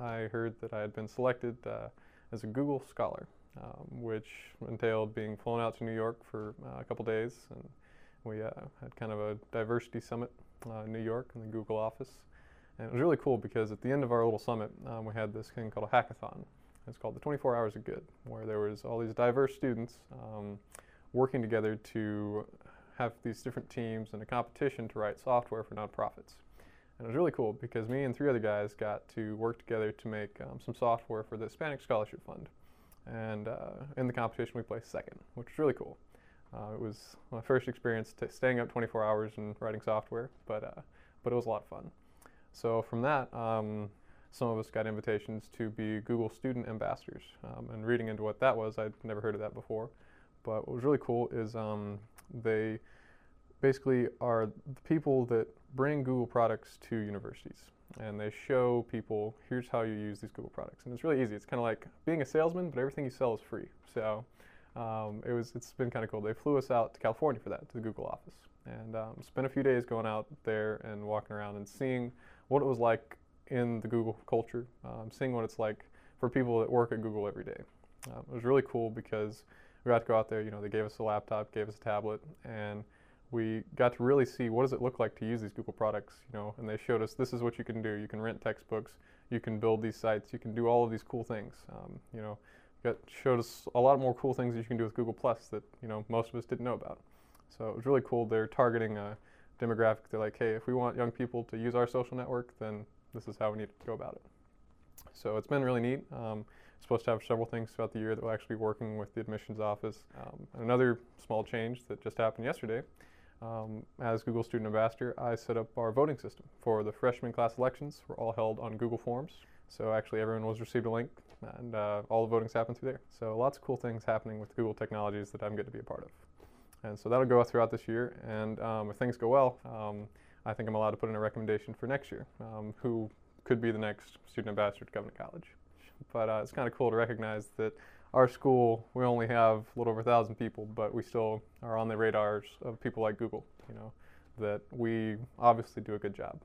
I heard that I had been selected uh, as a Google Scholar, um, which entailed being flown out to New York for uh, a couple days. And we uh, had kind of a diversity summit uh, in New York in the Google office. And it was really cool because at the end of our little summit, um, we had this thing called a hackathon. It's called the 24 Hours of Good, where there was all these diverse students um, working together to have these different teams in a competition to write software for nonprofits. And it was really cool because me and three other guys got to work together to make um, some software for the Hispanic Scholarship Fund. And uh, in the competition, we placed second, which was really cool. Uh, it was my first experience staying up 24 hours and writing software, but, uh, but it was a lot of fun. So from that, um, some of us got invitations to be Google Student Ambassadors. Um, and reading into what that was, I'd never heard of that before. But what was really cool is um, they basically are the people that bring Google products to universities. And they show people, here's how you use these Google products. And it's really easy. It's kind of like being a salesman, but everything you sell is free. So um, it was, it's been kind of cool. They flew us out to California for that, to the Google office. And um, spent a few days going out there and walking around and seeing what it was like in the Google culture, um, seeing what it's like for people that work at Google every day. Um, it was really cool because we got to go out there. You know, they gave us a laptop, gave us a tablet, and we got to really see what does it look like to use these Google products. You know, and they showed us this is what you can do. You can rent textbooks, you can build these sites, you can do all of these cool things. Um, you know, got showed us a lot more cool things that you can do with Google Plus that you know most of us didn't know about. So it was really cool. They're targeting a demographic. They're like, hey, if we want young people to use our social network, then this is how we need to go about it. So it's been really neat. Um, supposed to have several things throughout the year that we'll actually be working with the admissions office. Um, another small change that just happened yesterday, um, as Google Student Ambassador, I set up our voting system for the freshman class elections. We're all held on Google Forms. So actually everyone was received a link and uh, all the votings happened through there. So lots of cool things happening with Google technologies that I'm good to be a part of. And so that'll go throughout this year. And um, if things go well, um, I think I'm allowed to put in a recommendation for next year, um, who could be the next student ambassador to Covenant College. But uh, it's kind of cool to recognize that our school, we only have a little over a thousand people, but we still are on the radars of people like Google, you know, that we obviously do a good job.